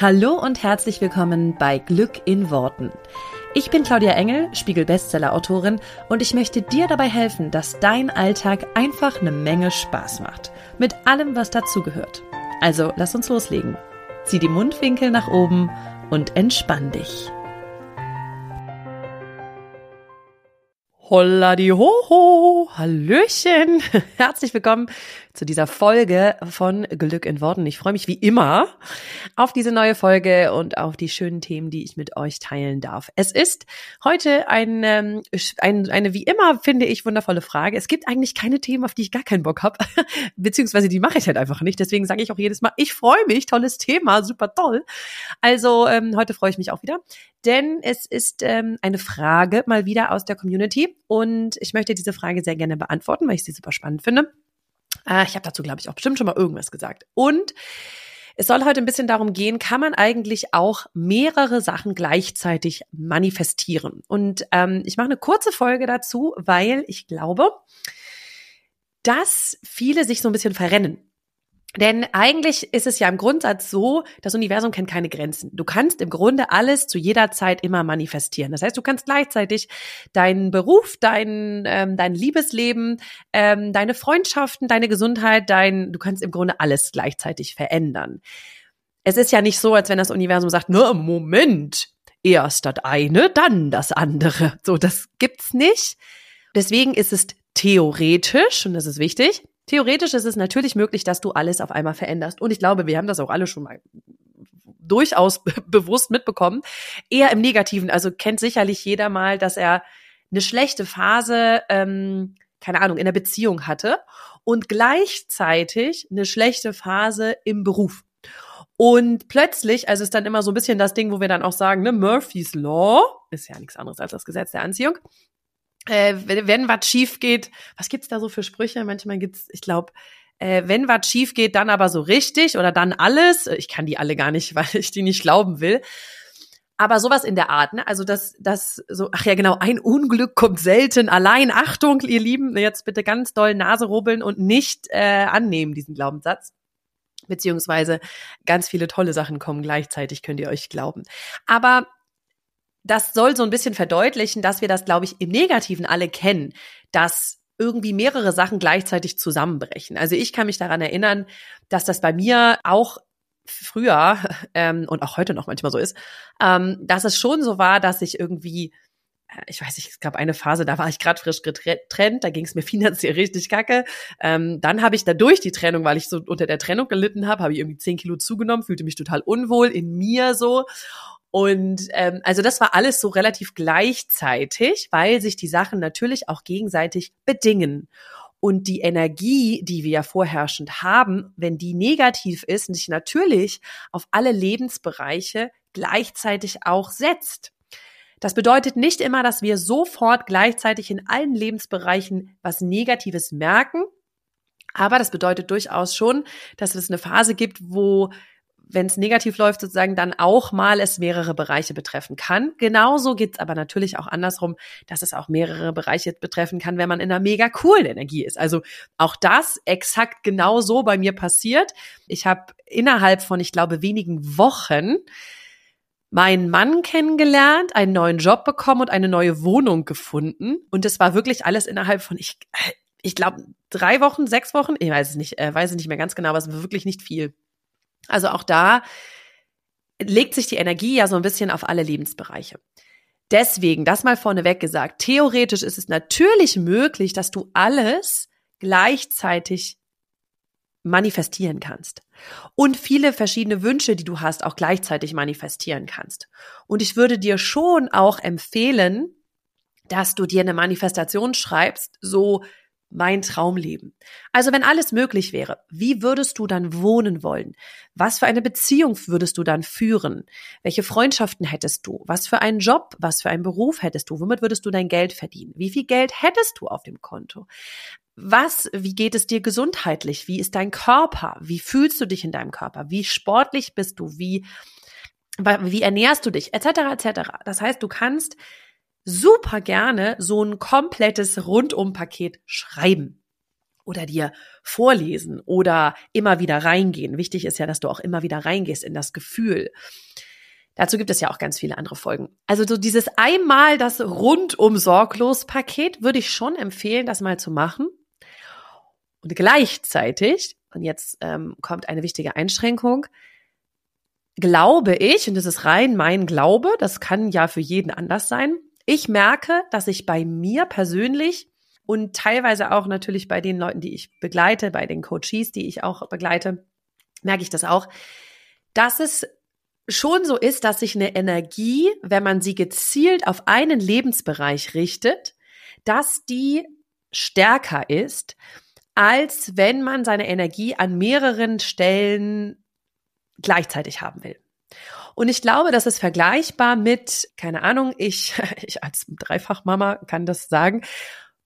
Hallo und herzlich willkommen bei Glück in Worten. Ich bin Claudia Engel, Spiegel-Bestseller-Autorin und ich möchte dir dabei helfen, dass dein Alltag einfach eine Menge Spaß macht. Mit allem, was dazugehört. Also lass uns loslegen. Zieh die Mundwinkel nach oben und entspann dich. Holla die Hoho, Hallöchen, herzlich willkommen zu dieser Folge von Glück in Worten. Ich freue mich wie immer auf diese neue Folge und auf die schönen Themen, die ich mit euch teilen darf. Es ist heute ein, ähm, ein, eine wie immer, finde ich, wundervolle Frage. Es gibt eigentlich keine Themen, auf die ich gar keinen Bock habe, beziehungsweise die mache ich halt einfach nicht. Deswegen sage ich auch jedes Mal, ich freue mich, tolles Thema, super toll. Also ähm, heute freue ich mich auch wieder denn es ist ähm, eine Frage mal wieder aus der Community und ich möchte diese Frage sehr gerne beantworten, weil ich sie super spannend finde. Äh, ich habe dazu, glaube ich, auch bestimmt schon mal irgendwas gesagt. Und es soll heute ein bisschen darum gehen, kann man eigentlich auch mehrere Sachen gleichzeitig manifestieren? Und ähm, ich mache eine kurze Folge dazu, weil ich glaube, dass viele sich so ein bisschen verrennen. Denn eigentlich ist es ja im Grundsatz so, das Universum kennt keine Grenzen. Du kannst im Grunde alles zu jeder Zeit immer manifestieren. Das heißt, du kannst gleichzeitig deinen Beruf, dein, ähm, dein Liebesleben, ähm, deine Freundschaften, deine Gesundheit, dein, du kannst im Grunde alles gleichzeitig verändern. Es ist ja nicht so, als wenn das Universum sagt, nur Moment, erst das eine, dann das andere. So, das gibt's nicht. Deswegen ist es theoretisch, und das ist wichtig, Theoretisch ist es natürlich möglich, dass du alles auf einmal veränderst. Und ich glaube, wir haben das auch alle schon mal durchaus bewusst mitbekommen. Eher im Negativen. Also kennt sicherlich jeder mal, dass er eine schlechte Phase, ähm, keine Ahnung, in der Beziehung hatte und gleichzeitig eine schlechte Phase im Beruf. Und plötzlich, also ist dann immer so ein bisschen das Ding, wo wir dann auch sagen, ne, Murphy's Law ist ja nichts anderes als das Gesetz der Anziehung äh, wenn, wenn was schief geht, was gibt's da so für Sprüche? Manchmal gibt's, ich glaube, äh, wenn was schief geht, dann aber so richtig oder dann alles. Ich kann die alle gar nicht, weil ich die nicht glauben will. Aber sowas in der Art, ne? Also das, das so, ach ja, genau, ein Unglück kommt selten allein. Achtung, ihr Lieben, jetzt bitte ganz doll Nase rubbeln und nicht äh, annehmen, diesen Glaubenssatz. Beziehungsweise ganz viele tolle Sachen kommen gleichzeitig, könnt ihr euch glauben. Aber das soll so ein bisschen verdeutlichen, dass wir das, glaube ich, im Negativen alle kennen, dass irgendwie mehrere Sachen gleichzeitig zusammenbrechen. Also ich kann mich daran erinnern, dass das bei mir auch früher ähm, und auch heute noch manchmal so ist, ähm, dass es schon so war, dass ich irgendwie äh, ich weiß nicht, es gab eine Phase, da war ich gerade frisch getrennt, da ging es mir finanziell richtig kacke. Ähm, dann habe ich dadurch die Trennung, weil ich so unter der Trennung gelitten habe, habe ich irgendwie zehn Kilo zugenommen, fühlte mich total unwohl in mir so und ähm, also das war alles so relativ gleichzeitig, weil sich die Sachen natürlich auch gegenseitig bedingen. Und die Energie, die wir ja vorherrschend haben, wenn die negativ ist, sich natürlich auf alle Lebensbereiche gleichzeitig auch setzt. Das bedeutet nicht immer, dass wir sofort gleichzeitig in allen Lebensbereichen was Negatives merken. Aber das bedeutet durchaus schon, dass es eine Phase gibt, wo wenn es negativ läuft, sozusagen dann auch mal es mehrere Bereiche betreffen kann. Genauso geht's aber natürlich auch andersrum, dass es auch mehrere Bereiche betreffen kann, wenn man in einer mega coolen Energie ist. Also auch das exakt genau so bei mir passiert. Ich habe innerhalb von, ich glaube, wenigen Wochen meinen Mann kennengelernt, einen neuen Job bekommen und eine neue Wohnung gefunden. Und es war wirklich alles innerhalb von, ich, ich glaube, drei Wochen, sechs Wochen, ich weiß es nicht, äh, weiß es nicht mehr ganz genau, aber es war wirklich nicht viel. Also auch da legt sich die Energie ja so ein bisschen auf alle Lebensbereiche. Deswegen, das mal vorneweg gesagt, theoretisch ist es natürlich möglich, dass du alles gleichzeitig manifestieren kannst und viele verschiedene Wünsche, die du hast, auch gleichzeitig manifestieren kannst. Und ich würde dir schon auch empfehlen, dass du dir eine Manifestation schreibst, so mein Traumleben. Also wenn alles möglich wäre, wie würdest du dann wohnen wollen? Was für eine Beziehung würdest du dann führen? Welche Freundschaften hättest du? Was für einen Job, was für einen Beruf hättest du? Womit würdest du dein Geld verdienen? Wie viel Geld hättest du auf dem Konto? Was, wie geht es dir gesundheitlich? Wie ist dein Körper? Wie fühlst du dich in deinem Körper? Wie sportlich bist du? Wie, wie ernährst du dich? Etc. etc. Das heißt, du kannst super gerne so ein komplettes Rundumpaket schreiben. oder dir vorlesen oder immer wieder reingehen. Wichtig ist ja, dass du auch immer wieder reingehst in das Gefühl. Dazu gibt es ja auch ganz viele andere Folgen. Also so dieses einmal das rundum sorglos Paket würde ich schon empfehlen, das mal zu machen. Und gleichzeitig, und jetzt ähm, kommt eine wichtige Einschränkung, glaube ich, und das ist rein mein Glaube, das kann ja für jeden anders sein. Ich merke, dass ich bei mir persönlich und teilweise auch natürlich bei den Leuten, die ich begleite, bei den Coaches, die ich auch begleite, merke ich das auch, dass es schon so ist, dass sich eine Energie, wenn man sie gezielt auf einen Lebensbereich richtet, dass die stärker ist, als wenn man seine Energie an mehreren Stellen gleichzeitig haben will. Und ich glaube, das ist vergleichbar mit, keine Ahnung, ich, ich als Dreifachmama kann das sagen,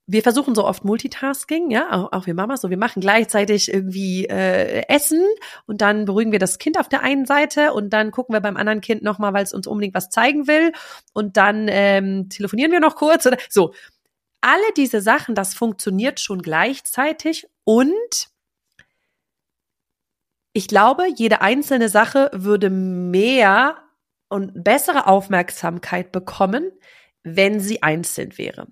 wir versuchen so oft Multitasking, ja, auch, auch wir Mamas, so wir machen gleichzeitig irgendwie äh, Essen und dann beruhigen wir das Kind auf der einen Seite und dann gucken wir beim anderen Kind nochmal, weil es uns unbedingt was zeigen will und dann ähm, telefonieren wir noch kurz oder so. Alle diese Sachen, das funktioniert schon gleichzeitig und ich glaube, jede einzelne Sache würde mehr und bessere Aufmerksamkeit bekommen, wenn sie einzeln wäre.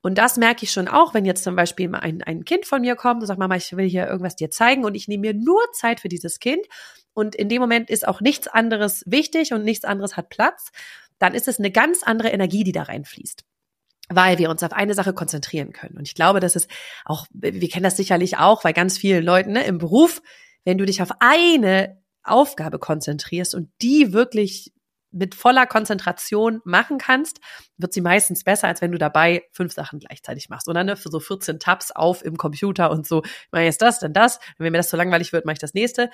Und das merke ich schon auch, wenn jetzt zum Beispiel ein, ein Kind von mir kommt und sagt, Mama, ich will hier irgendwas dir zeigen und ich nehme mir nur Zeit für dieses Kind und in dem Moment ist auch nichts anderes wichtig und nichts anderes hat Platz, dann ist es eine ganz andere Energie, die da reinfließt weil wir uns auf eine Sache konzentrieren können. Und ich glaube, das ist auch, wir kennen das sicherlich auch bei ganz vielen Leuten ne, im Beruf, wenn du dich auf eine Aufgabe konzentrierst und die wirklich mit voller Konzentration machen kannst, wird sie meistens besser, als wenn du dabei fünf Sachen gleichzeitig machst. Oder ne, für so 14 Tabs auf im Computer und so, ich mache jetzt das, dann das. Wenn mir das so langweilig wird, mache ich das nächste.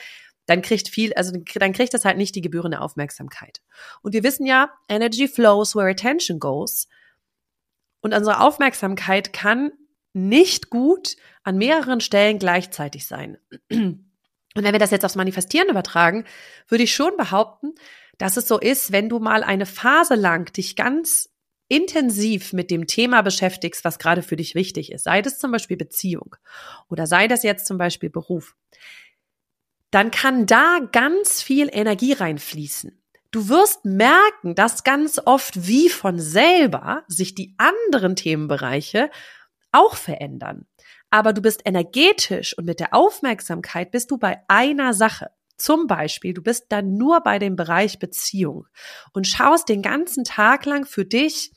Dann kriegt viel, also dann kriegt das halt nicht die gebührende Aufmerksamkeit. Und wir wissen ja, Energy flows where attention goes. Und unsere Aufmerksamkeit kann nicht gut an mehreren Stellen gleichzeitig sein. Und wenn wir das jetzt aufs Manifestieren übertragen, würde ich schon behaupten, dass es so ist, wenn du mal eine Phase lang dich ganz intensiv mit dem Thema beschäftigst, was gerade für dich wichtig ist, sei das zum Beispiel Beziehung oder sei das jetzt zum Beispiel Beruf, dann kann da ganz viel Energie reinfließen. Du wirst merken, dass ganz oft wie von selber sich die anderen Themenbereiche auch verändern. Aber du bist energetisch und mit der Aufmerksamkeit bist du bei einer Sache. Zum Beispiel, du bist dann nur bei dem Bereich Beziehung und schaust den ganzen Tag lang für dich,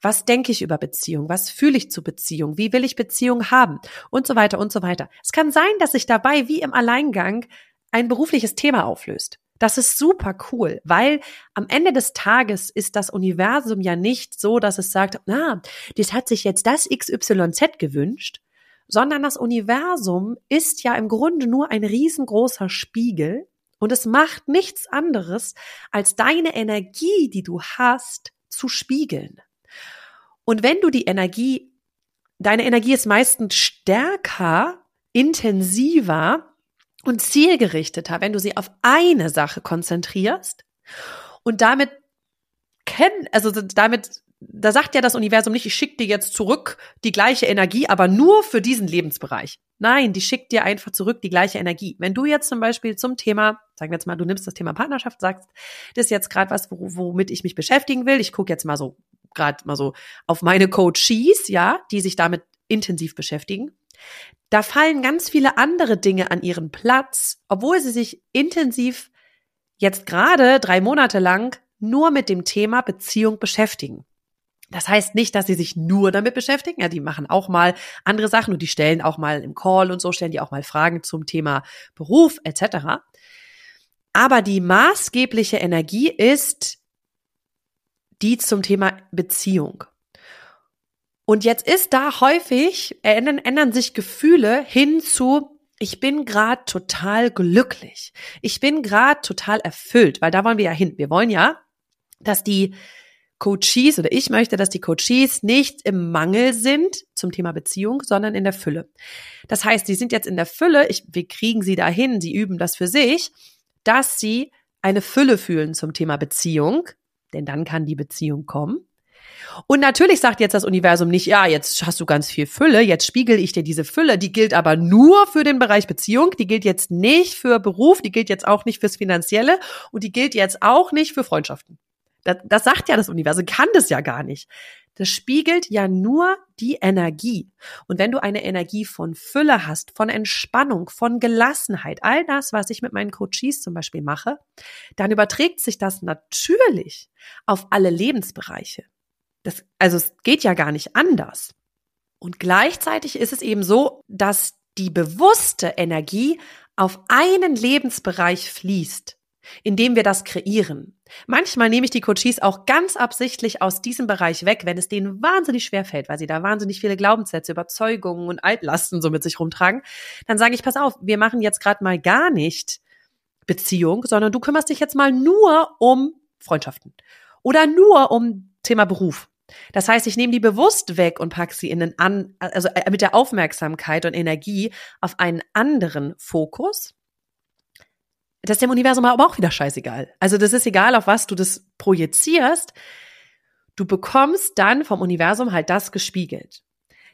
was denke ich über Beziehung? Was fühle ich zu Beziehung? Wie will ich Beziehung haben? Und so weiter und so weiter. Es kann sein, dass sich dabei wie im Alleingang ein berufliches Thema auflöst. Das ist super cool, weil am Ende des Tages ist das Universum ja nicht so, dass es sagt, na, das hat sich jetzt das XYZ gewünscht, sondern das Universum ist ja im Grunde nur ein riesengroßer Spiegel und es macht nichts anderes, als deine Energie, die du hast, zu spiegeln. Und wenn du die Energie, deine Energie ist meistens stärker, intensiver und zielgerichteter, wenn du sie auf eine Sache konzentrierst und damit kennen, also damit da sagt ja das Universum nicht, ich schicke dir jetzt zurück die gleiche Energie, aber nur für diesen Lebensbereich. Nein, die schickt dir einfach zurück die gleiche Energie. Wenn du jetzt zum Beispiel zum Thema, sagen wir jetzt mal, du nimmst das Thema Partnerschaft, sagst, das ist jetzt gerade was, womit ich mich beschäftigen will. Ich gucke jetzt mal so, gerade mal so auf meine Coaches, ja, die sich damit intensiv beschäftigen. Da fallen ganz viele andere Dinge an ihren Platz, obwohl sie sich intensiv jetzt gerade drei Monate lang nur mit dem Thema Beziehung beschäftigen. Das heißt nicht, dass sie sich nur damit beschäftigen. Ja, die machen auch mal andere Sachen und die stellen auch mal im Call und so, stellen die auch mal Fragen zum Thema Beruf etc. Aber die maßgebliche Energie ist die zum Thema Beziehung. Und jetzt ist da häufig, ändern, ändern sich Gefühle hin zu, ich bin gerade total glücklich. Ich bin gerade total erfüllt, weil da wollen wir ja hin. Wir wollen ja, dass die Coaches oder ich möchte, dass die Coaches nicht im Mangel sind zum Thema Beziehung, sondern in der Fülle. Das heißt, sie sind jetzt in der Fülle, ich, wir kriegen sie dahin, sie üben das für sich, dass sie eine Fülle fühlen zum Thema Beziehung, denn dann kann die Beziehung kommen. Und natürlich sagt jetzt das Universum nicht, ja, jetzt hast du ganz viel Fülle, jetzt spiegel ich dir diese Fülle, die gilt aber nur für den Bereich Beziehung, die gilt jetzt nicht für Beruf, die gilt jetzt auch nicht fürs Finanzielle und die gilt jetzt auch nicht für Freundschaften. Das, das sagt ja das Universum, kann das ja gar nicht. Das spiegelt ja nur die Energie. Und wenn du eine Energie von Fülle hast, von Entspannung, von Gelassenheit, all das, was ich mit meinen Coaches zum Beispiel mache, dann überträgt sich das natürlich auf alle Lebensbereiche. Das, also es geht ja gar nicht anders. Und gleichzeitig ist es eben so, dass die bewusste Energie auf einen Lebensbereich fließt, indem wir das kreieren. Manchmal nehme ich die Coaches auch ganz absichtlich aus diesem Bereich weg, wenn es denen wahnsinnig schwer fällt, weil sie da wahnsinnig viele Glaubenssätze, Überzeugungen und Altlasten so mit sich rumtragen. Dann sage ich, pass auf, wir machen jetzt gerade mal gar nicht Beziehung, sondern du kümmerst dich jetzt mal nur um Freundschaften oder nur um Thema Beruf das heißt, ich nehme die bewusst weg und packe sie in den an, also äh, mit der Aufmerksamkeit und Energie auf einen anderen Fokus. Das ist dem Universum aber auch wieder scheißegal. Also das ist egal, auf was du das projizierst. Du bekommst dann vom Universum halt das gespiegelt.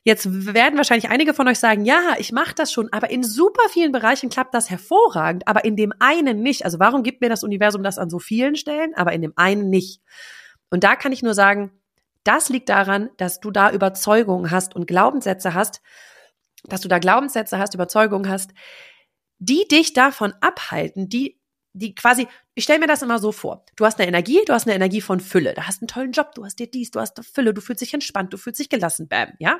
Jetzt werden wahrscheinlich einige von euch sagen, ja, ich mache das schon, aber in super vielen Bereichen klappt das hervorragend, aber in dem einen nicht. Also warum gibt mir das Universum das an so vielen Stellen, aber in dem einen nicht? Und da kann ich nur sagen, das liegt daran, dass du da Überzeugungen hast und Glaubenssätze hast, dass du da Glaubenssätze hast, Überzeugungen hast, die dich davon abhalten, die die quasi, ich stelle mir das immer so vor. Du hast eine Energie, du hast eine Energie von Fülle. Du hast einen tollen Job, du hast dir dies, du hast Fülle, du fühlst dich entspannt, du fühlst dich gelassen, bam, ja?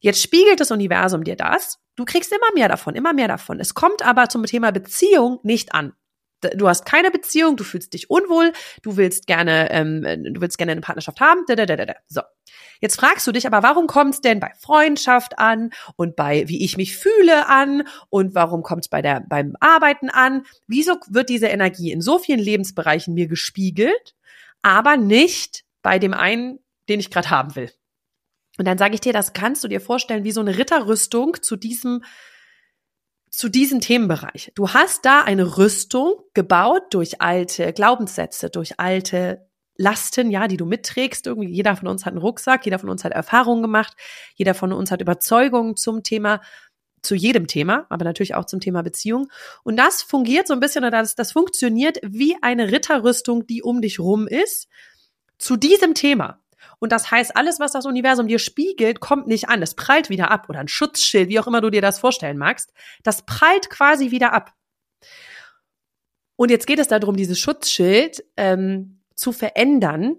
Jetzt spiegelt das Universum dir das. Du kriegst immer mehr davon, immer mehr davon. Es kommt aber zum Thema Beziehung nicht an du hast keine Beziehung, du fühlst dich unwohl, du willst gerne, ähm, du willst gerne eine Partnerschaft haben. Da, da, da, da. So. Jetzt fragst du dich aber, warum kommt es denn bei Freundschaft an und bei wie ich mich fühle an und warum kommt es bei der beim Arbeiten an? Wieso wird diese Energie in so vielen Lebensbereichen mir gespiegelt, aber nicht bei dem einen, den ich gerade haben will? Und dann sage ich dir, das kannst du dir vorstellen wie so eine Ritterrüstung zu diesem zu diesem Themenbereich. Du hast da eine Rüstung gebaut durch alte Glaubenssätze, durch alte Lasten, ja, die du mitträgst. Irgendwie jeder von uns hat einen Rucksack, jeder von uns hat Erfahrungen gemacht, jeder von uns hat Überzeugungen zum Thema, zu jedem Thema, aber natürlich auch zum Thema Beziehung. Und das fungiert so ein bisschen, oder das, das funktioniert wie eine Ritterrüstung, die um dich rum ist, zu diesem Thema. Und das heißt, alles, was das Universum dir spiegelt, kommt nicht an. Es prallt wieder ab. Oder ein Schutzschild, wie auch immer du dir das vorstellen magst. Das prallt quasi wieder ab. Und jetzt geht es darum, dieses Schutzschild ähm, zu verändern,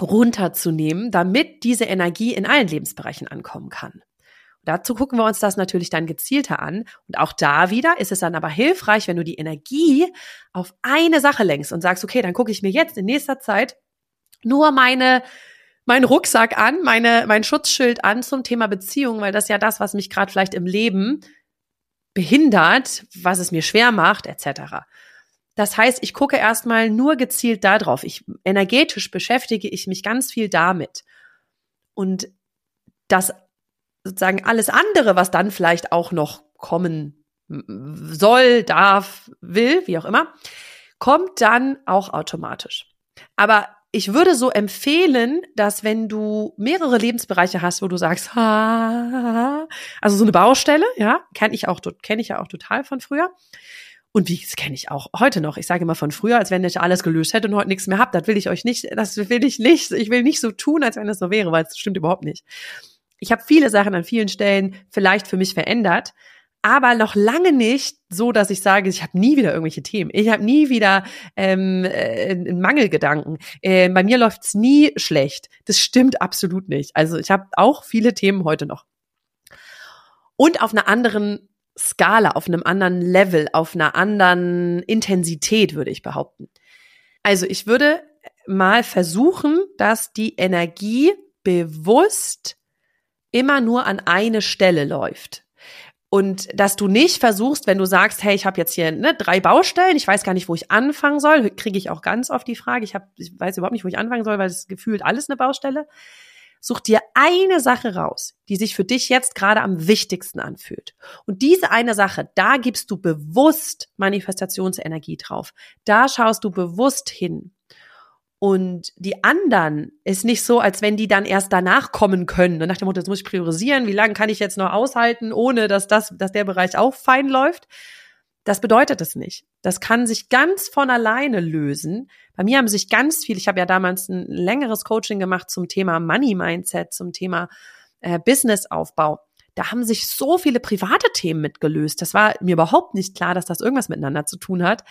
runterzunehmen, damit diese Energie in allen Lebensbereichen ankommen kann. Dazu gucken wir uns das natürlich dann gezielter an. Und auch da wieder ist es dann aber hilfreich, wenn du die Energie auf eine Sache lenkst und sagst, okay, dann gucke ich mir jetzt in nächster Zeit nur meine meinen Rucksack an, meine, mein Schutzschild an zum Thema Beziehung, weil das ja das, was mich gerade vielleicht im Leben behindert, was es mir schwer macht, etc. Das heißt, ich gucke erstmal nur gezielt darauf. Ich energetisch beschäftige ich mich ganz viel damit. Und das sozusagen alles andere, was dann vielleicht auch noch kommen soll, darf, will, wie auch immer, kommt dann auch automatisch. Aber ich würde so empfehlen, dass wenn du mehrere Lebensbereiche hast, wo du sagst, ha, also so eine Baustelle, ja, kenne ich auch, kenne ich ja auch total von früher. Und wie, das kenne ich auch heute noch. Ich sage immer von früher, als wenn ich alles gelöst hätte und heute nichts mehr habt. Das will ich euch nicht, das will ich nicht. Ich will nicht so tun, als wenn das so wäre, weil es stimmt überhaupt nicht. Ich habe viele Sachen an vielen Stellen vielleicht für mich verändert, aber noch lange nicht so, dass ich sage, ich habe nie wieder irgendwelche Themen. Ich habe nie wieder ähm, äh, einen Mangelgedanken. Äh, bei mir läuft's nie schlecht. Das stimmt absolut nicht. Also ich habe auch viele Themen heute noch. Und auf einer anderen Skala, auf einem anderen Level, auf einer anderen Intensität, würde ich behaupten. Also ich würde mal versuchen, dass die Energie bewusst immer nur an eine Stelle läuft. Und dass du nicht versuchst, wenn du sagst, hey, ich habe jetzt hier ne, drei Baustellen, ich weiß gar nicht, wo ich anfangen soll, kriege ich auch ganz oft die Frage, ich, hab, ich weiß überhaupt nicht, wo ich anfangen soll, weil es gefühlt alles eine Baustelle. Such dir eine Sache raus, die sich für dich jetzt gerade am wichtigsten anfühlt. Und diese eine Sache, da gibst du bewusst Manifestationsenergie drauf. Da schaust du bewusst hin. Und die anderen ist nicht so, als wenn die dann erst danach kommen können. Und nach dem Motto, jetzt muss ich priorisieren, wie lange kann ich jetzt noch aushalten, ohne dass das, dass der Bereich auch fein läuft. Das bedeutet es nicht. Das kann sich ganz von alleine lösen. Bei mir haben sich ganz viel, ich habe ja damals ein längeres Coaching gemacht zum Thema Money Mindset, zum Thema äh, Businessaufbau. Da haben sich so viele private Themen mitgelöst. Das war mir überhaupt nicht klar, dass das irgendwas miteinander zu tun hat.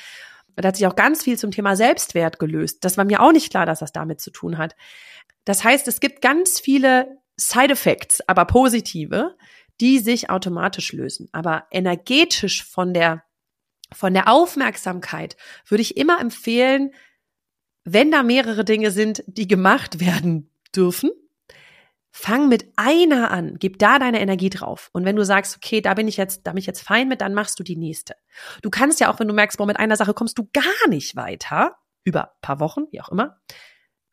Da hat sich auch ganz viel zum Thema Selbstwert gelöst. Das war mir auch nicht klar, dass das damit zu tun hat. Das heißt, es gibt ganz viele Side Effects, aber positive, die sich automatisch lösen. Aber energetisch von der, von der Aufmerksamkeit würde ich immer empfehlen, wenn da mehrere Dinge sind, die gemacht werden dürfen, Fang mit einer an, gib da deine Energie drauf. Und wenn du sagst, okay, da bin ich jetzt, da bin ich jetzt fein mit, dann machst du die nächste. Du kannst ja auch, wenn du merkst, boah, mit einer Sache kommst du gar nicht weiter, über paar Wochen, wie auch immer,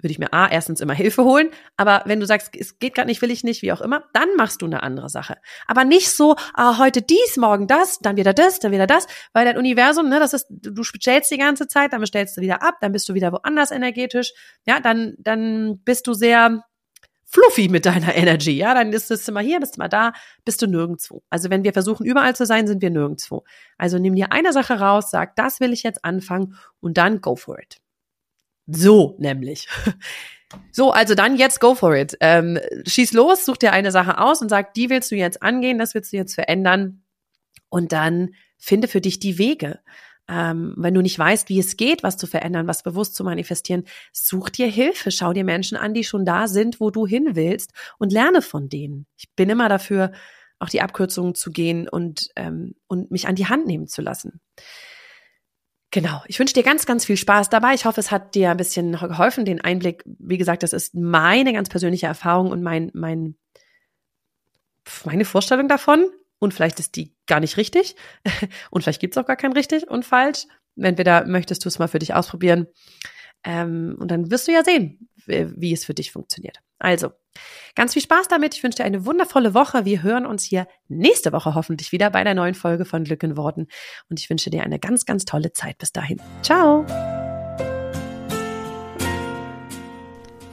würde ich mir A, erstens immer Hilfe holen, aber wenn du sagst, es geht gerade nicht, will ich nicht, wie auch immer, dann machst du eine andere Sache. Aber nicht so, ah, heute dies, morgen das, dann wieder das, dann wieder das, weil dein Universum, ne, das ist, du bestellst die ganze Zeit, dann bestellst du wieder ab, dann bist du wieder woanders energetisch, ja, dann, dann bist du sehr, fluffy mit deiner Energy. Ja, dann ist es immer hier, bist du mal da, bist du nirgendwo. Also wenn wir versuchen, überall zu sein, sind wir nirgendwo. Also nimm dir eine Sache raus, sag, das will ich jetzt anfangen und dann go for it. So nämlich. So, also dann jetzt go for it. Ähm, schieß los, such dir eine Sache aus und sag, die willst du jetzt angehen, das willst du jetzt verändern. Und dann finde für dich die Wege ähm, wenn du nicht weißt, wie es geht, was zu verändern, was bewusst zu manifestieren, such dir Hilfe, schau dir Menschen an, die schon da sind, wo du hin willst und lerne von denen. Ich bin immer dafür, auch die Abkürzungen zu gehen und, ähm, und mich an die Hand nehmen zu lassen. Genau. Ich wünsche dir ganz, ganz viel Spaß dabei. Ich hoffe, es hat dir ein bisschen geholfen, den Einblick. Wie gesagt, das ist meine ganz persönliche Erfahrung und mein, mein, meine Vorstellung davon und vielleicht ist die gar nicht richtig und vielleicht gibt's auch gar kein richtig und falsch. Entweder möchtest du es mal für dich ausprobieren ähm, und dann wirst du ja sehen, wie es für dich funktioniert. Also, ganz viel Spaß damit. Ich wünsche dir eine wundervolle Woche. Wir hören uns hier nächste Woche hoffentlich wieder bei der neuen Folge von Glück in Worten. Und ich wünsche dir eine ganz, ganz tolle Zeit bis dahin. Ciao!